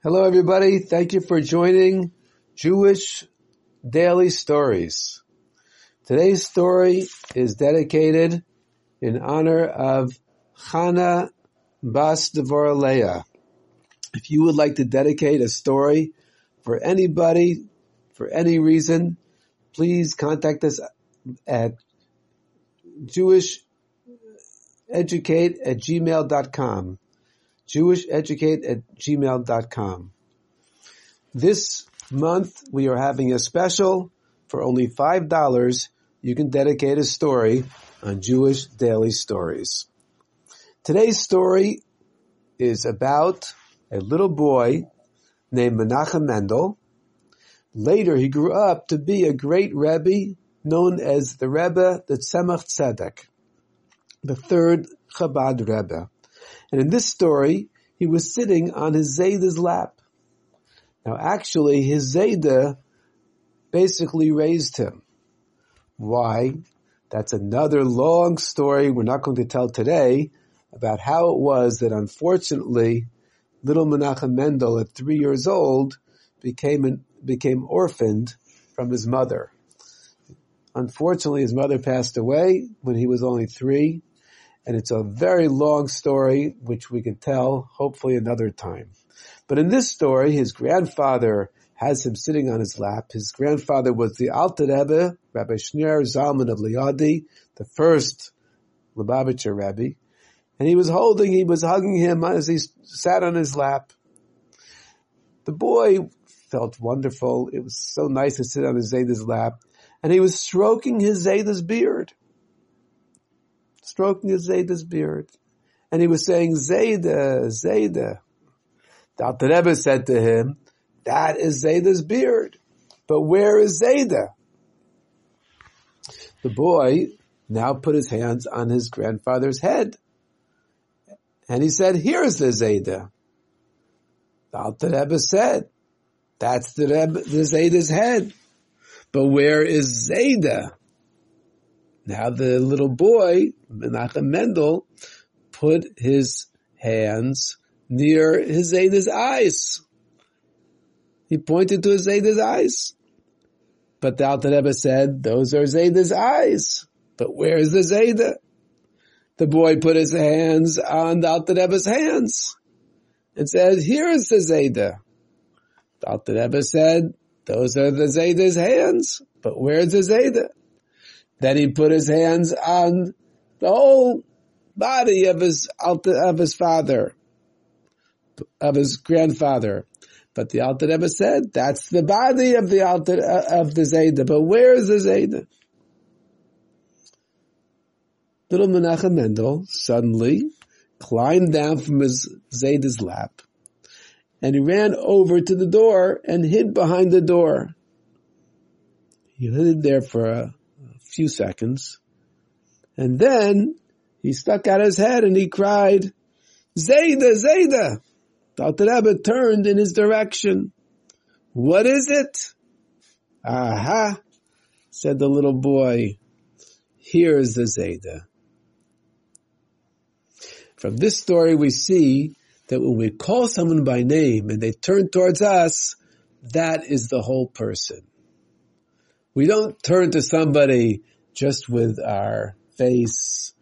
Hello, everybody. Thank you for joining Jewish Daily Stories. Today's story is dedicated in honor of Chana Bas Devorah If you would like to dedicate a story for anybody, for any reason, please contact us at jewisheducate at gmail.com jewisheducate at gmail.com. This month we are having a special for only $5. You can dedicate a story on Jewish Daily Stories. Today's story is about a little boy named Menachem Mendel. Later he grew up to be a great Rebbe known as the Rebbe, the Tzemach Tzedek, the third Chabad Rebbe. And in this story, he was sitting on his Zayda's lap. Now actually, his Zayda basically raised him. Why? That's another long story we're not going to tell today about how it was that unfortunately little Menachem Mendel at three years old became an, became orphaned from his mother. Unfortunately, his mother passed away when he was only three, and it's a very long story which we can tell hopefully another time. But in this story, his grandfather has him sitting on his lap. His grandfather was the Alter Rebbe, Rabbi Shneur Zalman of Liadi, the first Lubavitcher Rebbe, and he was holding, he was hugging him as he sat on his lap. The boy felt wonderful. It was so nice to sit on his Zayda's lap, and he was stroking his Zayda's beard stroking his Zayda's beard. And he was saying, Zayda, Zayda. The Alter Rebbe said to him, that is Zayda's beard. But where is Zayda? The boy now put his hands on his grandfather's head. And he said, here's the Zayda. The Alter Rebbe said, that's the, Rebbe, the Zayda's head. But where is Zayda? Now the little boy, Menachem Mendel, put his hands near his Zayda's eyes. He pointed to his Zayda's eyes. But the Alter Rebbe said, those are Zayda's eyes. But where is the Zayda? The boy put his hands on the Alter Rebbe's hands and said, here is the Zayda. The Alter Rebbe said, those are the Zayda's hands. But where's the Zayda? Then he put his hands on the whole body of his of his father, of his grandfather. But the Alter Rebbe said that's the body of the Alter uh, of the Zayda. But where is the Zayda? Little Menachem Mendel suddenly climbed down from his Zayda's lap, and he ran over to the door and hid behind the door. He hid there for a few seconds. And then he stuck out his head and he cried, Zayda, Zayda. The Alter Rebbe turned in his direction. What is it? Aha, said the little boy. Here's the Zayda. From this story we see that when we call someone by name and they turn towards us, that is the whole person. We don't turn to somebody just with our face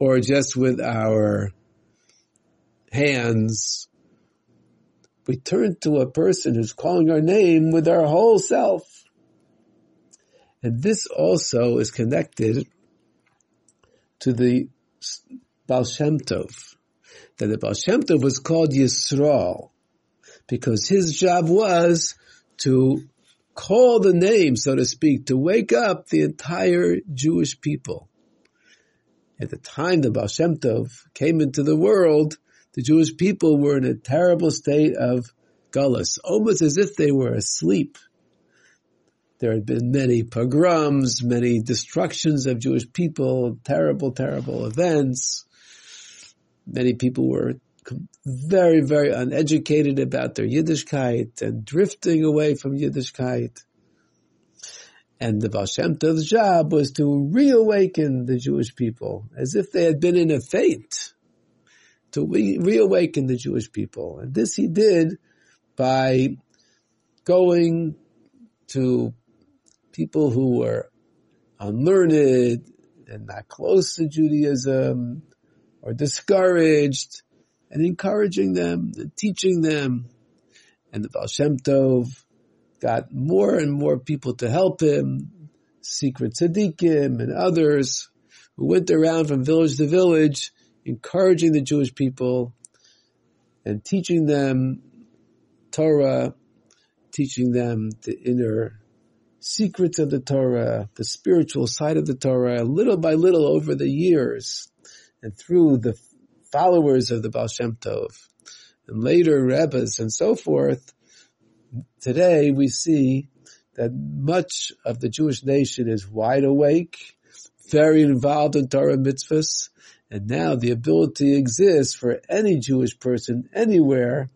or just with our hands. We turn to a person who's calling our name with our whole self. And this also is connected to the Baal Shem Tov. That the Baal Shem Tov was called Yisrael because his job was to call the name, so to speak, to wake up the entire Jewish people. At the time the Baal Shem Tov came into the world, the Jewish people were in a terrible state of gullus, almost as if they were asleep. There had been many pogroms, many destructions of Jewish people, terrible, terrible events. Many people were very, very uneducated about their Yiddishkeit and drifting away from Yiddishkeit. And the Baal job was to reawaken the Jewish people as if they had been in a faint, to re- reawaken the Jewish people. And this he did by going to people who were unlearned and not close to Judaism or discouraged and encouraging them and teaching them. And the Baal Shem Tov got more and more people to help him, secret tzaddikim and others who went around from village to village encouraging the Jewish people and teaching them Torah, teaching them the inner secrets of the Torah, the spiritual side of the Torah, little by little over the years and through the followers of the Baal Shem Tov and later Rebbes and so forth. Today we see that much of the Jewish nation is wide awake, very involved in Torah mitzvahs, and now the ability exists for any Jewish person anywhere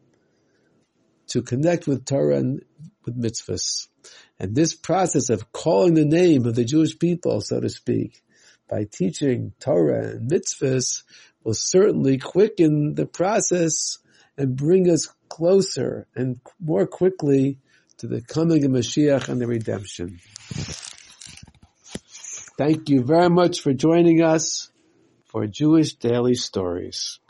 to connect with Torah and with mitzvahs. And this process of calling the name of the Jewish people, so to speak, by teaching Torah and mitzvahs will certainly quicken the process and bring us closer and more quickly to the coming of Mashiach and the redemption. Thank you very much for joining us for Jewish Daily Stories.